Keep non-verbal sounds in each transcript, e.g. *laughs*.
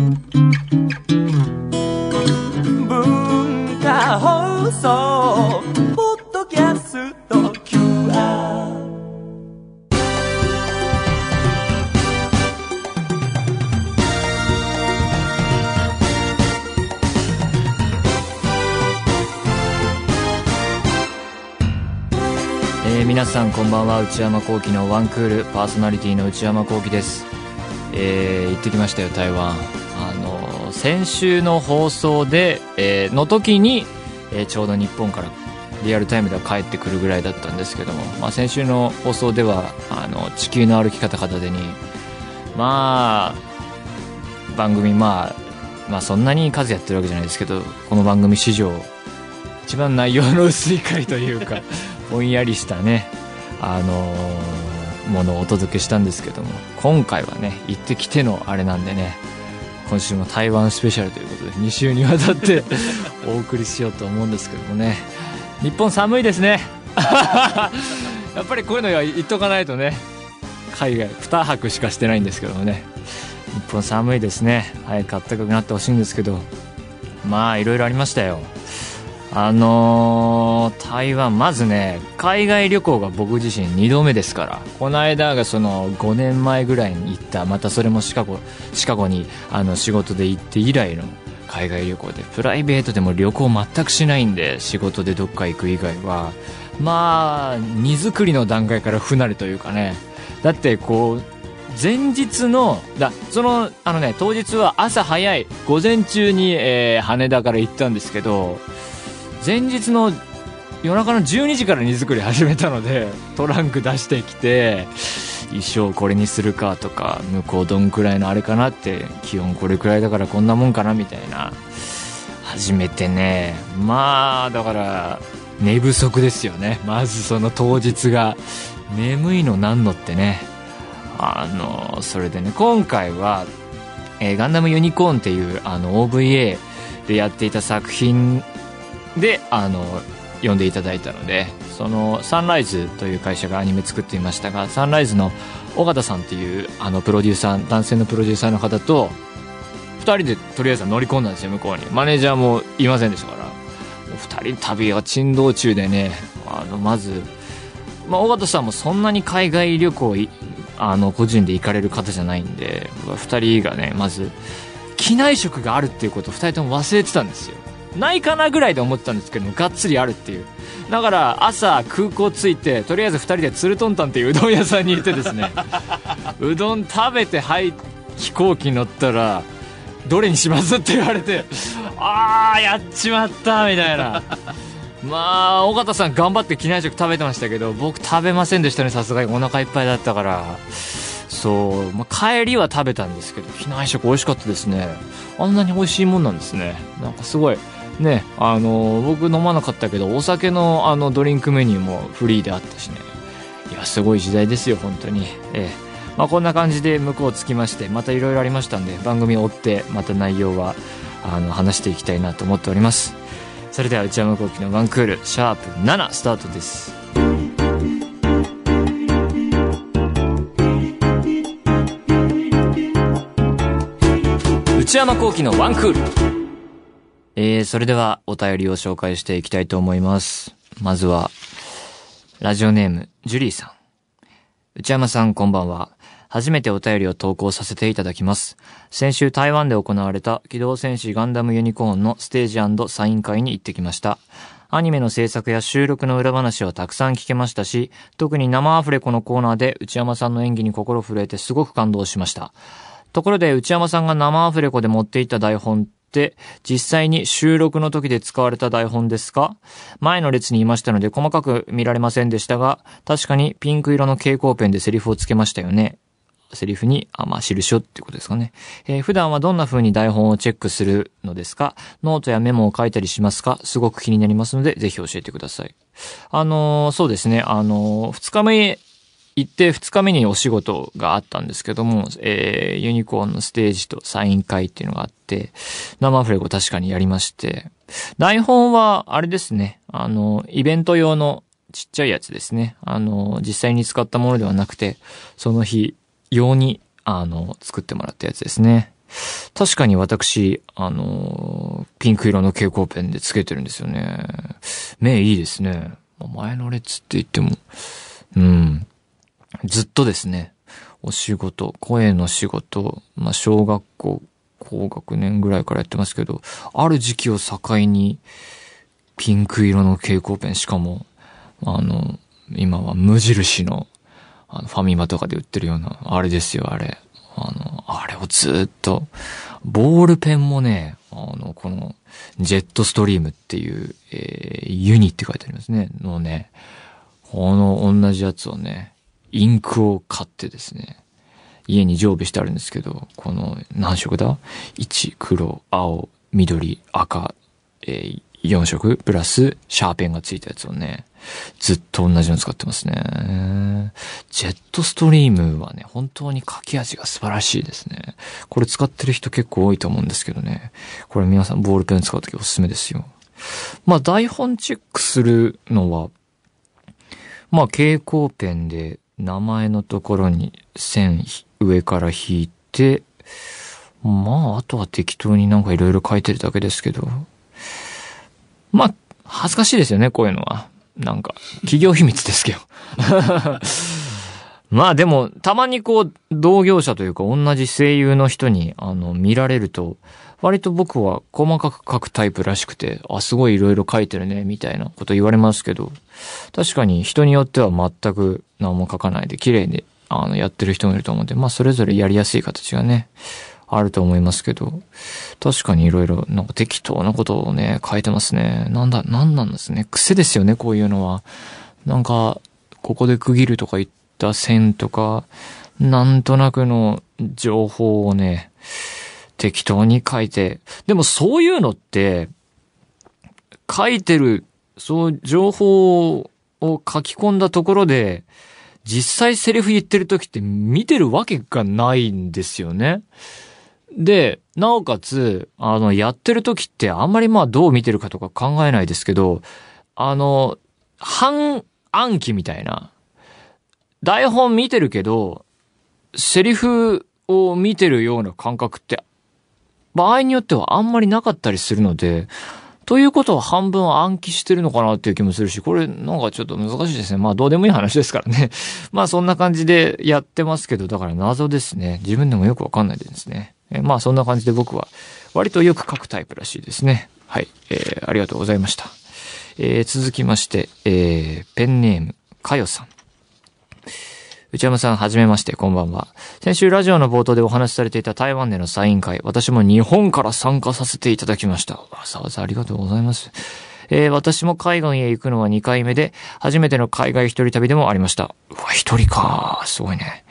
文化放送ポッドキャスト QR えー皆さんこんばんは。内山聖輝のワンクール。パーソナリティの内山聖輝です、えー行ってきましたよ台湾。先週の放送で、えーの時に、えーちょうど日本からリアルタイムでは帰ってくるぐらいだったんですけども、まあ、先週の放送ではあの地球の歩き方片手にまあ番組まあまあそんなに数やってるわけじゃないですけどこの番組史上一番内容の薄い回というか *laughs* ぼんやりしたねあのーものをお届けしたんですけども今回はね行ってきてのあれなんでね今週も台湾スペシャルということで2週にわたって *laughs* お送りしようと思うんですけどもね。日本寒いですね。*laughs* やっぱりこういうのは言っとかないとね。海外2泊しかしてないんですけどもね。日本寒いですね。早く暖かくなってほしいんですけど。まあいろいろありましたよあのー台湾まずね海外旅行が僕自身2度目ですから。この間がその5年前ぐらいに行ったまたそれもシカゴシカゴにあの仕事で行って以来の海外旅行で。プライベートでも旅行全くしないんで仕事でどっか行く以外は。まあ荷造りの段階から不慣れというかね。だってこう前日のだそのあのね当日は朝早い午前中に、えー羽田から行ったんですけど前日の夜中の12時から荷造り始めたのでトランク出してきて衣装これにするかとか向こうどんくらいのあれかなって気温これくらいだからこんなもんかなみたいな。初めてね。まあだから寝不足ですよね。まずその当日が。眠いのなんのってね。あのそれでね今回は、えーガンダムユニコーンっていうあの OVA でやっていた作品であの読んでいただいたのでそのサンライズという会社がアニメ作っていましたがサンライズの尾形さんっていうあのプロデューサー男性のプロデューサーの方と2人でとりあえず乗り込んだんですよ向こうに。マネージャーもいませんでしたから。2人旅が珍道中でねあのまず、まあ、尾形さんもそんなに海外旅行あの個人で行かれる方じゃないんで2人がねまず機内食があるっていうことを2人とも忘れてたんですよ。ないかなぐらいで思ってたんですけどもがっつりあるっていう。だから朝空港着いてとりあえず2人でツルトンタンっていううどん屋さんに行ってですね。*laughs* うどん食べてはい飛行機乗ったらどれにしますって言われてあーやっちまったみたいな。まあ尾形さん頑張って機内食食べてましたけど僕食べませんでしたねさすがに。お腹いっぱいだったから。そう、まあ、帰りは食べたんですけど機内食美味しかったですね。あんなに美味しいもんなんですね。なんかすごいねあの僕飲まなかったけどお酒のあのドリンクメニューもフリーであったしね。いやすごい時代ですよ本当に。ええ。まあ、こんな感じで向こう着きましてまたいろいろありましたんで番組を追ってまた内容はあの話していきたいなと思っております。それでは内山聖輝のワンクールシャープ7スタートです。内山聖輝のワンクール。えー、それではお便りを紹介していきたいと思いますまずはラジオネームジュリーさん内山さんこんばんは。初めてお便りを投稿させていただきます。先週台湾で行われた機動戦士ガンダムユニコーンのステージサイン会に行ってきました。アニメの制作や収録の裏話をたくさん聞けましたし、特に生アフレコのコーナーで内山さんの演技に心震えてすごく感動しました。ところで内山さんが生アフレコで持っていった台本、実際に収録の時で使われた台本ですか？前の列にいましたので細かく見られませんでしたが、確かにピンク色の蛍光ペンでセリフをつけましたよね。セリフに、あ、まあ、印をってことですかね。えー普段はどんな風に台本をチェックするのですか？ノートやメモを書いたりしますか？すごく気になりますので、ぜひ教えてください。あのーそうですね、あのー二日目行って二日目にお仕事があったんですけども、えーユニコーンのステージとサイン会っていうのがあって、生フレコ確かにやりまして、台本は、あれですね、あの、イベント用のちっちゃいやつですね。あの、実際に使ったものではなくて、その日用に、あの、作ってもらったやつですね。確かに私、あのピンク色の蛍光ペンでつけてるんですよね。目いいですね。まあ前の列って言っても、うん。ずっとですね、お仕事、声の仕事、まあ、小学校、高学年ぐらいからやってますけど、ある時期を境に、ピンク色の蛍光ペン、しかも、あの、今は無印の、あの、ファミマとかで売ってるような、あれですよ、あれ。あの、あれをずっと、ボールペンもね、あの、この、ジェットストリームっていう、えーユニって書いてありますね、のね、この同じやつをね、インクを買ってですね、家に常備してあるんですけど、この何色だ ?1、黒、青、緑、赤、え4色、プラスシャーペンがついたやつをね、ずっと同じの使ってますね。ジェットストリームはね、本当に書き味が素晴らしいですね。これ使ってる人結構多いと思うんですけどね。これ皆さんボールペン使うときおすすめですよ。まあ台本チェックするのは、まあ蛍光ペンで名前のところに線上から引いて、まああとは適当になんかいろいろ書いてるだけですけど、まあ恥ずかしいですよね、こういうのは。なんか、企業秘密ですけど。*laughs* まあでも、たまにこう、同業者というか同じ声優の人に、あの、見られると、割と僕は細かく書くタイプらしくて、あ、すごい色々書いてるね、みたいなこと言われますけど、確かに人によっては全く何も書かないで、綺麗に、あの、やってる人もいると思うんで、まあそれぞれやりやすい形がね、あると思いますけど、確かに色々、なんか適当なことをね、書いてますね。なんだ、なんなんですね。癖ですよね、こういうのは。なんか、ここで区切るとか言った線とか、なんとなくの情報をね、適当に書いて。でもそういうのって、書いてる、そう、情報を書き込んだところで、実際セリフ言ってる時って見てるわけがないんですよね。で、なおかつ、あの、やってる時ってあんまりまあどう見てるかとか考えないですけど、あの、半暗記みたいな。台本見てるけど、セリフを見てるような感覚って、場合によってはあんまりなかったりするので、ということは半分暗記してるのかなっていう気もするし、これなんかちょっと難しいですね。まあどうでもいい話ですからね。*laughs* まあそんな感じでやってますけど、だから謎ですね。自分でもよくわかんないですね。まあそんな感じで僕は割とよく書くタイプらしいですね。はい。えー、ありがとうございました。えー、続きまして、えー、ペンネーム、かよさん。内山さん、はじめまして、こんばんは。先週ラジオの冒頭でお話しされていた台湾でのサイン会、私も日本から参加させていただきました。わざわざありがとうございます。えー私も海外へ行くのは2回目で、初めての海外一人旅でもありました。うわ、一人か。すごいね。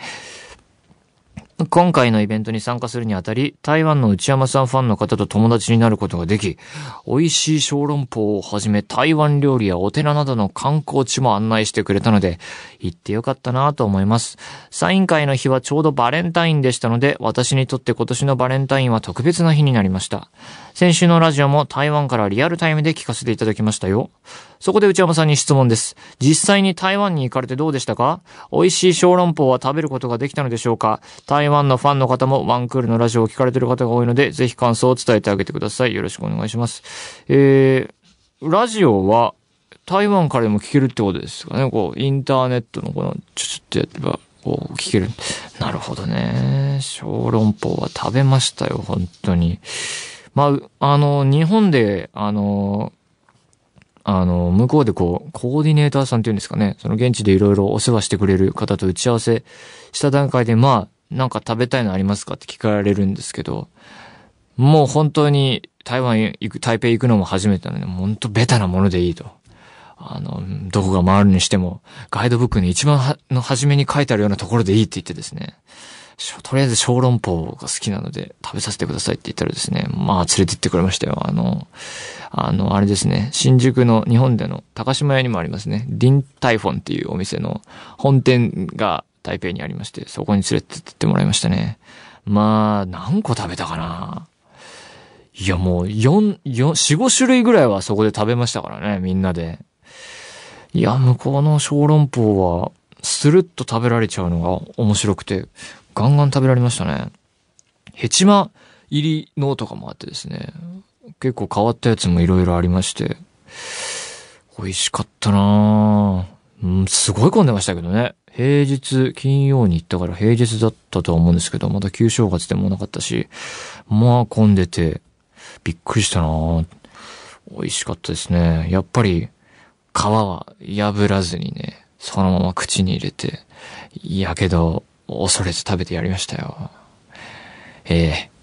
今回のイベントに参加するにあたり、台湾の内山さんファンの方と友達になることができ、美味しい小籠包をはじめ台湾料理やお寺などの観光地も案内してくれたので、行ってよかったなと思います。サイン会の日はちょうどバレンタインでしたので、私にとって今年のバレンタインは特別な日になりました。先週のラジオも台湾からリアルタイムで聞かせていただきましたよ。そこで内山さんに質問です。実際に台湾に行かれてどうでしたか？美味しい小籠包は食べることができたのでしょうか？台湾のファンの方もワンクールのラジオを聞かれてる方が多いので、ぜひ感想を伝えてあげてください。よろしくお願いします。えー、ラジオは台湾からでも聞けるってことですかね？こう、インターネットのこの、ちょちょっとやってば、こう、聞ける。なるほどね。小籠包は食べましたよ、本当に。まあ、あの、日本で、あの、あの、向こうでこう、コーディネーターさんっていうんですかね、その現地でいろいろお世話してくれる方と打ち合わせした段階で、まあ、なんか食べたいのありますかって聞かれるんですけど、もう本当に台湾行く、台北行くのも初めてなので、本当ベタなものでいいと。あの、どこが回るにしても、ガイドブックに一番の初めに書いてあるようなところでいいって言ってですね、とりあえず小籠包が好きなので食べさせてくださいって言ったらですね、まあ連れてってくれましたよ。あの、あの、あれですね、新宿の日本での高島屋にもありますね、リンタイフォンっていうお店の本店が台北にありまして、そこに連れてってもらいましたね。まあ、何個食べたかないやもう4、4、4、5種類ぐらいはそこで食べましたからね、みんなで。いや、向こうの小籠包は、スルッと食べられちゃうのが面白くて、ガンガン食べられましたね。ヘチマ入りのとかもあってですね、結構変わったやつもいろいろありまして、美味しかったなぁ。うん、すごい混んでましたけどね。平日、金曜に行ったから平日だったとは思うんですけど、まだ旧正月でもなかったし、まあ混んでて、びっくりしたなぁ。美味しかったですね。やっぱり、皮は破らずにね、そのまま口に入れて、やけど、恐れず食べてやりましたよ。ええ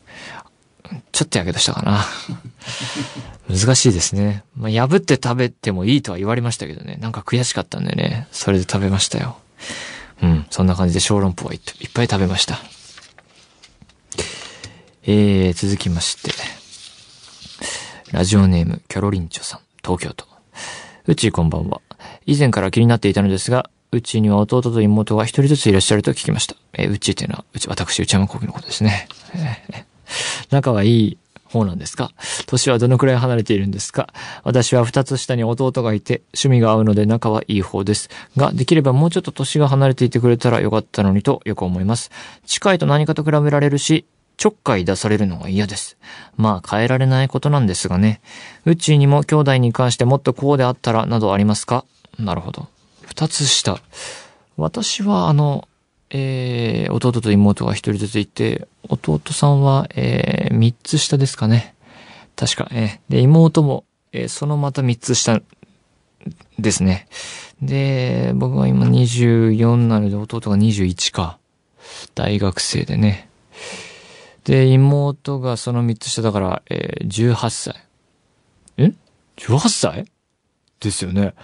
ちょっとやけどしたかな。難しいですね。まあ、破って食べてもいいとは言われましたけどね。なんか悔しかったんでね。それで食べましたよ。うん。そんな感じで小籠包はいっいっぱい食べました。えー、続きまして。ラジオネーム、キャロリンチョさん、東京都。うちこんばんは。以前から気になっていたのですが、うちには弟と妹が一人ずついらっしゃると聞きました。えーうちっていうのは、うち、私、内山幸喜のことですね。仲はいい方なんですか？年はどのくらい離れているんですか？私は二つ下に弟がいて、趣味が合うので仲はいい方です。が、できればもうちょっと年が離れていてくれたらよかったのにとよく思います。近いと何かと比べられるし、ちょっかい出されるのが嫌です。まあ変えられないことなんですがね。うちにも兄弟に関してもっとこうであったらなどありますか？なるほど。二つ下。私はあの、えー、弟と妹が一人ずついて、弟さんは、えー、三つ下ですかね。確か、えーで、妹も、えーそのまた三つ下ですね。で、僕は今24なので、弟が21か。大学生でね。で、妹がその三つ下だから、えー18歳。え ?18 歳？ですよね。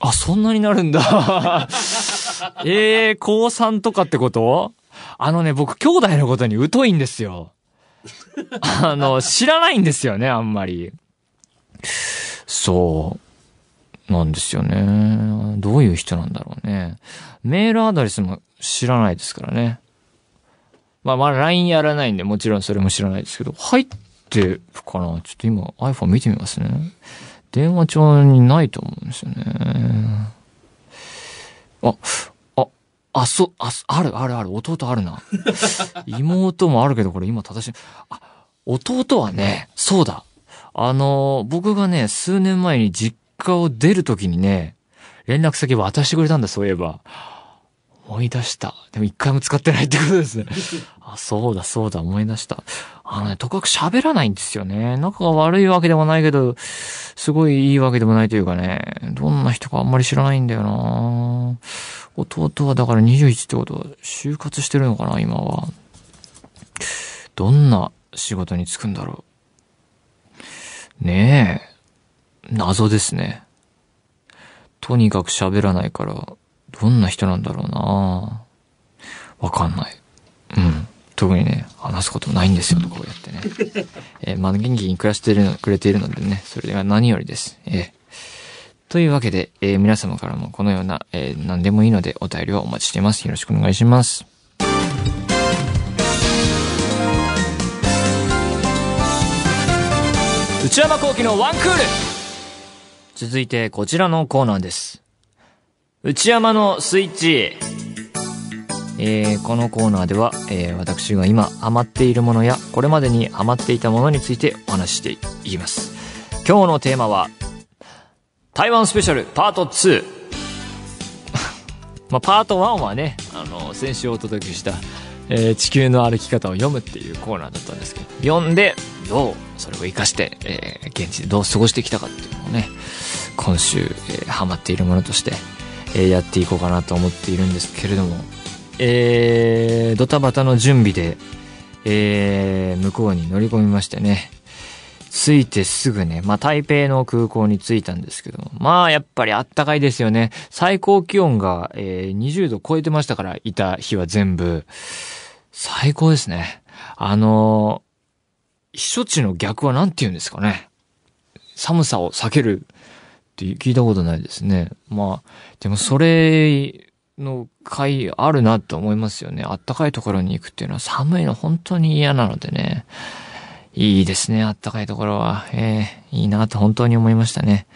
あ、そんなになるんだ。*laughs* ええ高3とかってこと？あのね、僕、兄弟のことに疎いんですよ。あの、知らないんですよね、あんまり。そう。なんですよね。どういう人なんだろうね。メールアドレスも知らないですからね。まあまあ LINE やらないんで、もちろんそれも知らないですけど、入ってるかな？ちょっと今 iPhone 見てみますね。電話帳にないと思うんですよね。あ、あ、あ、そ、あ、ある、ある、ある、弟あるな。*laughs* 妹もあるけど、これ今正しい。あ、弟はね、そうだ。あの、僕がね、数年前に実家を出るときにね、連絡先渡してくれたんだ、そういえば。思い出した。でも一回も使ってないってことですね。*laughs* あ、そうだ、そうだ、思い出した。あのね、とかく喋らないんですよね。仲が悪いわけでもないけど、すごいいいわけでもないというかね、どんな人かあんまり知らないんだよな弟はだから21ってことは、就活してるのかな、今は。どんな仕事に就くんだろう。ねえ、謎ですね。とにかく喋らないから、どんな人なんだろうなわかんない。うん。特にね、話すことないんですよ、こうやってね。*laughs* えーまあ、元気に暮らしてるの、くれているのでね、それが何よりです。えーというわけで、えー皆様からもこのような、えー何でもいいのでお便りをお待ちしています。よろしくお願いします。内山幸喜のワンクール続いてこちらのコーナーです。内山のスイッチえーこのコーナーでは、えー私が今ハマっているものやこれまでにハマっていたものについてお話ししていきます。今日のテーマは台湾スペシャルパート2 *laughs* まあパート1はね、あの、先週お届けした、えー地球の歩き方を読むっていうコーナーだったんですけど、読んで、どうそれを活かして、えー現地でどう過ごしてきたかっていうのをね、今週、えーハマっているものとして、えやっていこうかなと思っているんですけれども、えー、ドタバタの準備で、えー、向こうに乗り込みましてね、着いてすぐね、まあ、台北の空港に着いたんですけども、まあ、やっぱりあったかいですよね。最高気温が、えー20度超えてましたから、いた日は全部。最高ですね。あのー避暑地の逆は何て言うんですかね。寒さを避けるって聞いたことないですね。まあ、でもそれの回あるなと思いますよね。あったかいところに行くっていうのは寒いの本当に嫌なのでね。いいですね、あったかいところは。ええいいなと本当に思いましたね。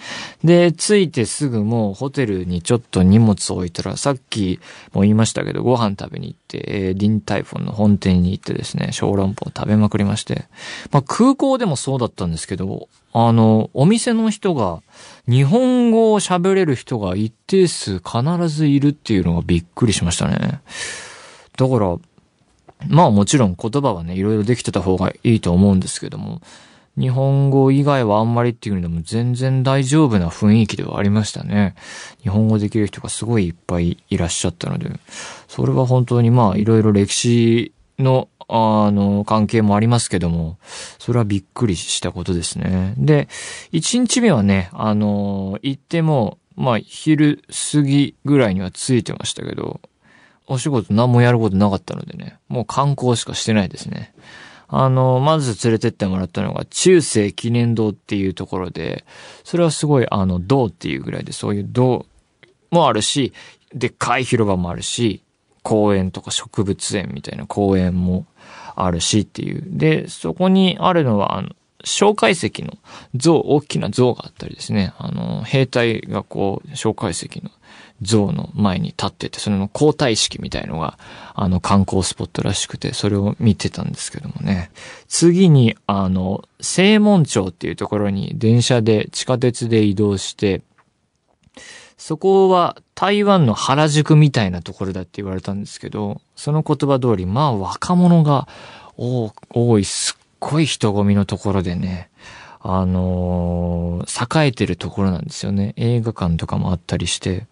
で、着いてすぐもうホテルにちょっと荷物置いたら、さっきも言いましたけど、ご飯食べに行って、えー、リンタイフォンの本店に行ってですね、小籠包食べまくりまして。まあ空港でもそうだったんですけど、あの、お店の人が、日本語を喋れる人が一定数必ずいるっていうのがびっくりしましたね。だから、まあもちろん言葉はね、いろいろできてた方がいいと思うんですけども、日本語以外はあんまりっていうのも全然大丈夫な雰囲気ではありましたね。日本語できる人がすごいいっぱいいらっしゃったので、それは本当にまあいろいろ歴史のあの、関係もありますけども、それはびっくりしたことですね。で、1日目はね、あの、行っても、まあ、昼過ぎぐらいには着いてましたけど、お仕事何もやることなかったのでね、もう観光しかしてないですね。あの、まず連れてってもらったのが、中世記念堂っていうところで、それはすごい、あの、銅っていうぐらいで、そういう銅もあるし、でっかい広場もあるし、公園とか植物園みたいな公園もあるしっていう。で、そこにあるのは、あの、小解石の像、大きな像があったりですね。あの、兵隊がこう、小解石の像の前に立ってて、その交代式みたいのが、あの、観光スポットらしくて、それを見てたんですけどもね。次に、あの、西門町っていうところに電車で、地下鉄で移動して、そこは台湾の原宿みたいなところだって言われたんですけど、その言葉通り、まあ若者が多い、すっごい人混みのところでね、あのー、栄えてるところなんですよね。映画館とかもあったりして。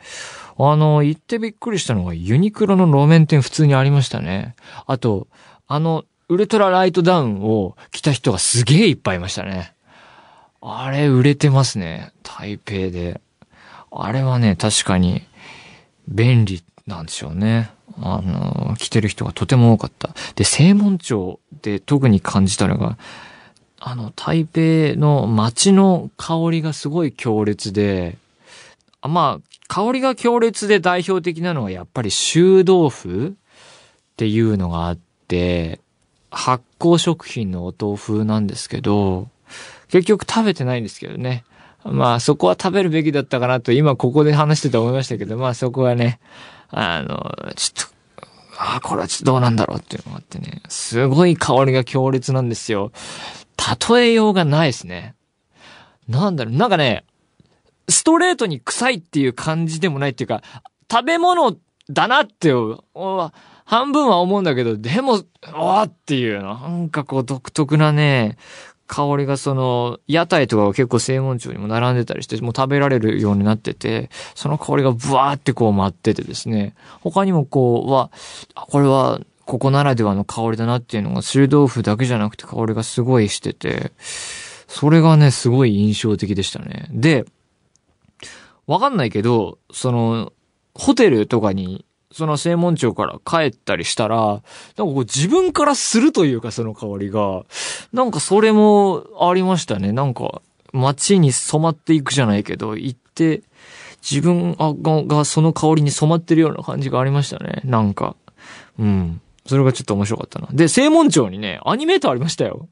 あの、行ってびっくりしたのがユニクロの路面店普通にありましたね。あと、あの、ウルトラライトダウンを着た人がすげえいっぱいいましたね。あれ売れてますね。台北で。あれはね、確かに便利なんでしょうね。あの、着てる人がとても多かった。で、正門町で特に感じたのが、あの、台北の街の香りがすごい強烈で、あまあ、香りが強烈で代表的なのはやっぱり臭豆腐っていうのがあって、発酵食品のお豆腐なんですけど、結局食べてないんですけどね。まあそこは食べるべきだったかなと今ここで話してて思いましたけど、まあそこはね、あの、ちょっと、ああ、これはちょっとどうなんだろうっていうのがあってね、すごい香りが強烈なんですよ。例えようがないですね。なんだろう、なんかね、ストレートに臭いっていう感じでもないっていうか、食べ物だなって、半分は思うんだけど、でも、おっていう、なんかこう独特なね、香りがその、屋台とかが結構正門町にも並んでたりして、もう食べられるようになってて、その香りがブワーってこう舞っててですね、他にもこう、は、これはここならではの香りだなっていうのが、臭豆腐だけじゃなくて香りがすごいしてて、それがね、すごい印象的でしたね。で、わかんないけど、その、ホテルとかに、その正門町から帰ったりしたら、なんかこう自分からするというかその香りが、なんかそれもありましたね。なんか街に染まっていくじゃないけど、行って自分がその香りに染まってるような感じがありましたね。なんか。うん。それがちょっと面白かったな。で、正門町にね、アニメートありましたよ。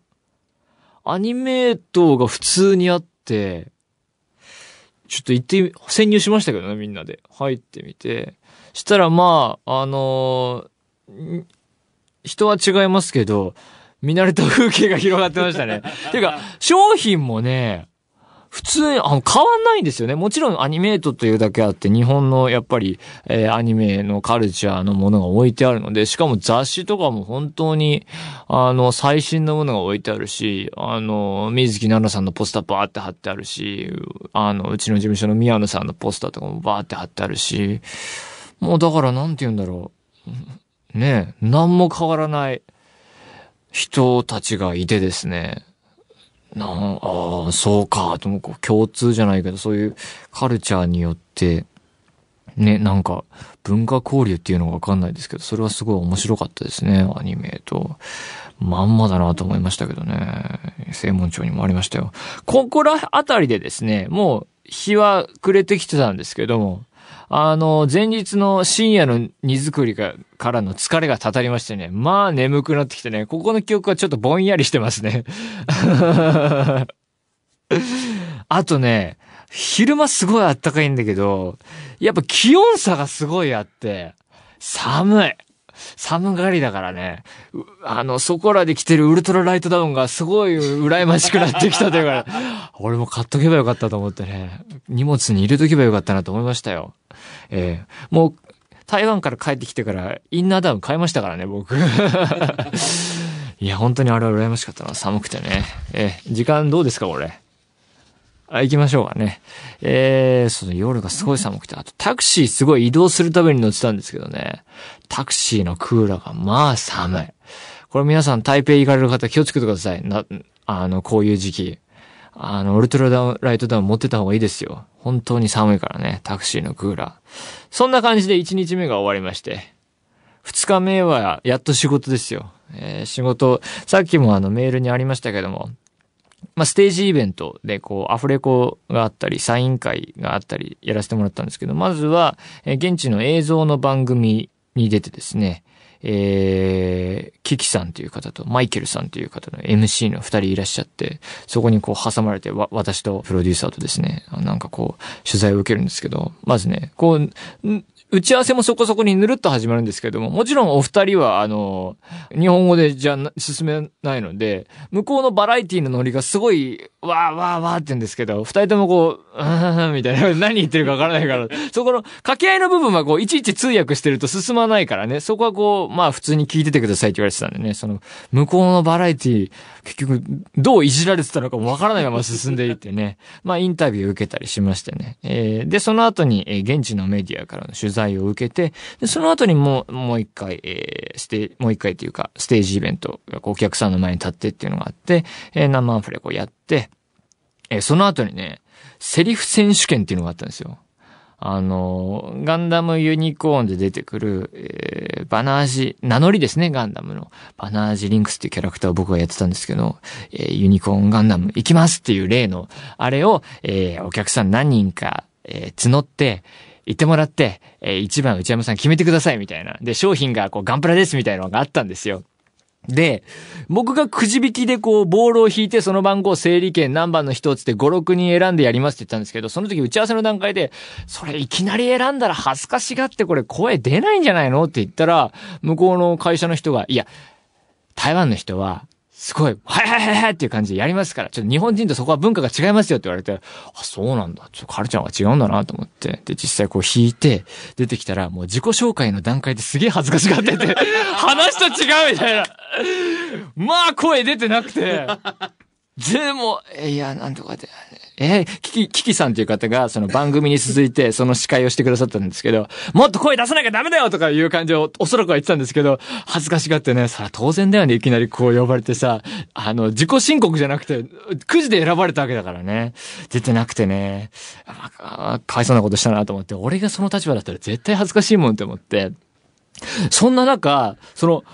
アニメートが普通にあって、ちょっと行って、潜入しましたけどね、みんなで。入ってみて。したら、まあ、あのー、人は違いますけど、見慣れた風景が広がってましたね。ていうか、商品もね、普通に、あの、変わんないんですよね。もちろんアニメートというだけあって、日本のやっぱり、えー、アニメのカルチャーのものが置いてあるので、しかも雑誌とかも本当に、あの、最新のものが置いてあるし、あの、水木奈々さんのポスターバーって貼ってあるし、あの、うちの事務所の宮野さんのポスターとかもバーって貼ってあるし、もうだからなんて言うんだろう。ねえ、何も変わらない人たちがいてですね。なんああ、そうか、ともこう共通じゃないけど、そういうカルチャーによって、ね、なんか、文化交流っていうのがわかんないですけど、それはすごい面白かったですね、アニメと。まんまだなと思いましたけどね。正門町にもありましたよ。ここらあたりでですね、もう日は暮れてきてたんですけども、あの、前日の深夜の荷造り、からの疲れがたたりましてね。まあ眠くなってきてね、ここの記憶はちょっとぼんやりしてますね。*laughs* あとね、昼間すごい暖かいんだけど、やっぱ気温差がすごいあって、寒い。寒がりだからね、あの、そこらで着てるウルトラライトダウンがすごい羨ましくなってきたというか、俺も買っとけばよかったと思ってね、荷物に入れとけばよかったなと思いましたよ。ええー、もう、台湾から帰ってきてから、インナーダウン買いましたからね、僕。*laughs* いや、本当にあれは羨ましかったな。寒くてね。えー、時間どうですか、これ？あ、行きましょうかね。えー、その夜がすごい寒くて、あとタクシーすごい移動するために乗ってたんですけどね。タクシーのクーラーがまあ寒い。これ皆さん台北行かれる方気をつけてください。な、あの、こういう時期。あの、ウルトラ、ライトダウン持ってた方がいいですよ。本当に寒いからね、タクシーのクーラー。そんな感じで1日目が終わりまして。2日目はやっと仕事ですよ。えー、仕事、さっきもあのメールにありましたけども、まあ、ステージイベントで、こう、アフレコがあったり、サイン会があったり、やらせてもらったんですけど、まずは、え現地の映像の番組に出てですね、えー、キキさんという方とマイケルさんという方の MC の二人いらっしゃって、そこにこう挟まれて、わ、私とプロデューサーとですね、なんかこう、取材を受けるんですけど、まずね、こう、打ち合わせもそこそこにぬるっと始まるんですけども、もちろんお二人は、あの、日本語でじゃ進めないので、向こうのバラエティのノリがすごい、わーわーわーって言うんですけど、二人ともこう、うー、みたいな、何言ってるかわからないから、そこの掛け合いの部分はこう、いちいち通訳してると進まないからね、そこはこう、まあ普通に聞いててくださいって言われてたんでね、その、向こうのバラエティ、結局、どういじられてたのかもわからないまま進んでいってね、まあインタビュー受けたりしましてね。えー、で、その後に、えー、現地のメディアからの取材を受けて、で、その後にもう、もう一回、えー、ステもう一回っていうか、ステージイベントお客さんの前に立ってっていうのがあって、えー、生アフレコやって、えー、その後にね、セリフ選手権っていうのがあったんですよ。あの、ガンダムユニコーンで出てくる、えー、バナージ、名乗りですね、ガンダムの。バナージリンクスっていうキャラクターを僕がやってたんですけど、えー、ユニコーンガンダム行きますっていう例の、あれを、えー、お客さん何人か、えー、募って、行ってもらって、えー、一番内山さん決めてくださいみたいな。で、商品がこうガンプラですみたいなのがあったんですよ。で、僕がくじ引きでこう、ボールを引いてその番号整理券何番の一つで5、6人選んでやりますって言ったんですけど、その時打ち合わせの段階で、それいきなり選んだら恥ずかしがってこれ声出ないんじゃないの？って言ったら、向こうの会社の人が、いや、台湾の人は、すごい、はいはいはいはいっていう感じでやりますから、ちょっと日本人とそこは文化が違いますよって言われて、あ、そうなんだ。ちょっとカルチャーは違うんだなと思って。で、実際こう弾いて、出てきたら、もう自己紹介の段階ですげえ恥ずかしがってて、話と違うみたいな。まあ声出てなくて。でも、いや、なんとかで、えー、キキ、キキさんという方が、その番組に続いて、*laughs* その司会をしてくださったんですけど、もっと声出さなきゃダメだよとかいう感じを、おそらくは言ってたんですけど、恥ずかしがってね、そら当然だよね、いきなりこう呼ばれてさ、あの、自己申告じゃなくて、くじで選ばれたわけだからね。出てなくてね、かわいそうなことしたなと思って、俺がその立場だったら絶対恥ずかしいもんって思って、そんな中、その、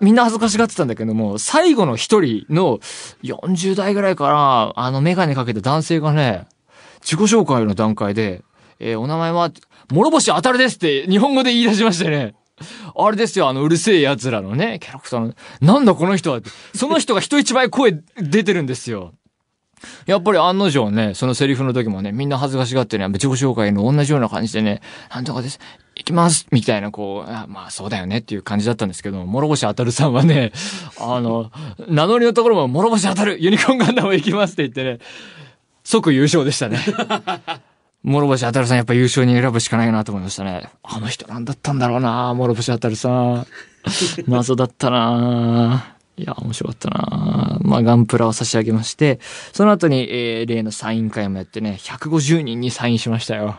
みんな恥ずかしがってたんだけども、最後の一人の40代ぐらいから、あのメガネかけた男性がね、自己紹介の段階で、えー、お名前は、諸星当たるですって日本語で言い出しましてね。あれですよ、あの、うるせえ奴らのね、キャラクターの、なんだこの人はって。その人が人一倍声出てるんですよ。やっぱり案の定ね、そのセリフの時もね、みんな恥ずかしがってね、自己紹介の同じような感じでね、なんとかです。行きますみたいな、こう、あまあそうだよねっていう感じだったんですけど、諸星当たるさんはね、*laughs* あの、名乗りのところも諸星当たるユニコーンガンダム行きますって言ってね、即優勝でしたね。*laughs* 諸星当たるさんやっぱ優勝に選ぶしかないなと思いましたね。あの人なんだったんだろうな諸星当たるさん。*laughs* 謎だったないや、面白かったなまあ、ガンプラを差し上げまして、その後に、えー、例のサイン会もやってね、150人にサインしましたよ。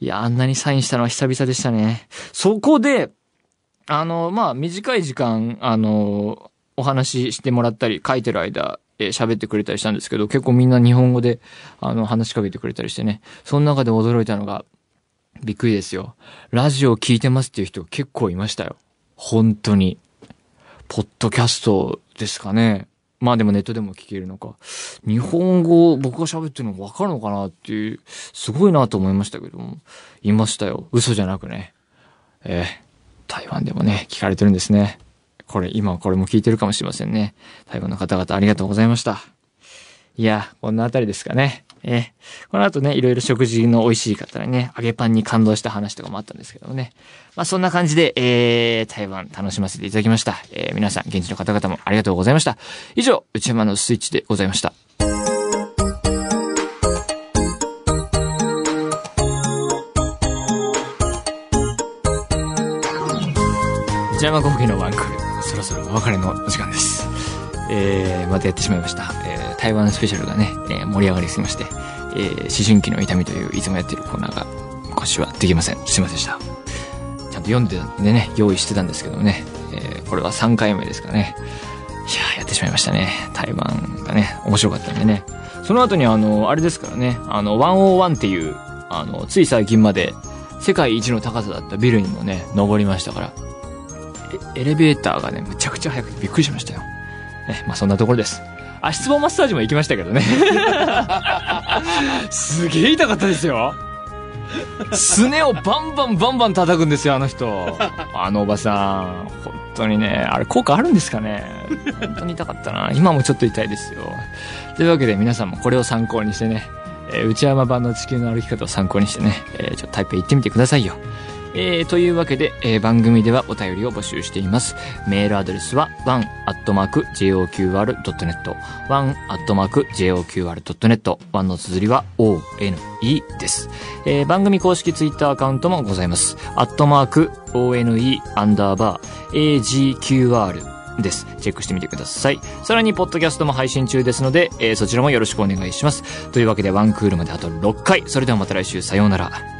いや、あんなにサインしたのは久々でしたね。そこで、あの、まあ、短い時間、あの、お話ししてもらったり、書いてる間、え、喋ってくれたりしたんですけど、結構みんな日本語で、あの、話しかけてくれたりしてね。その中で驚いたのが、びっくりですよ。ラジオ聞いてますっていう人結構いましたよ。本当に。ポッドキャストですかね。まあでもネットでも聞けるのか。日本語僕が喋ってるのわかるのかなっていう、すごいなと思いましたけども。いましたよ。嘘じゃなくね。えー、台湾でもね、聞かれてるんですね。これ、今これも聞いてるかもしれませんね。台湾の方々ありがとうございました。いや、こんなあたりですかね。えー、この後ね、いろいろ食事の美味しい方にね、揚げパンに感動した話とかもあったんですけどもね。まあそんな感じで、えー、台湾楽しませていただきました。えー、皆さん、現地の方々もありがとうございました。以上、内山のスイッチでございました。内山コーヒーのワンクール、そろそろお別れのお時間です。えー、またやってしまいました。えー、台湾スペシャルがね、えー、盛り上がりすぎまして、えー、思春期の痛みといういつもやってるコーナーが、今週はできません。すいませんでした。ちゃんと読んでたんでね、用意してたんですけどもね、えー、これは3回目ですかね。いややってしまいましたね。台湾がね、面白かったんでね。その後にあの、あれですからね、あの、101っていう、あの、つい最近まで世界一の高さだったビルにもね、登りましたから、エレベーターがね、むちゃくちゃ速くてびっくりしましたよ。え、まあそんなところです。足つぼマッサージも行きましたけどね。*laughs* すげえ痛かったですよ。すねをバンバンバンバン叩くんですよ、あの人。あのおばさん。本当にね、あれ効果あるんですかね。本当に痛かったな。今もちょっと痛いですよ。というわけで皆さんもこれを参考にしてね、えー、内山版の地球の歩き方を参考にしてね、えー、ちょっと台北行ってみてくださいよ。えー、というわけで、えー、番組ではお便りを募集しています。メールアドレスは one.joqr.net one.joqr.net one の綴りは one です。えー、番組公式ツイッターアカウントもございます。アットマーク one アンダーバー agqr です。チェックしてみてください。さらに、ポッドキャストも配信中ですので、えー、そちらもよろしくお願いします。というわけで、ワンクールまであと6回。それではまた来週、さようなら。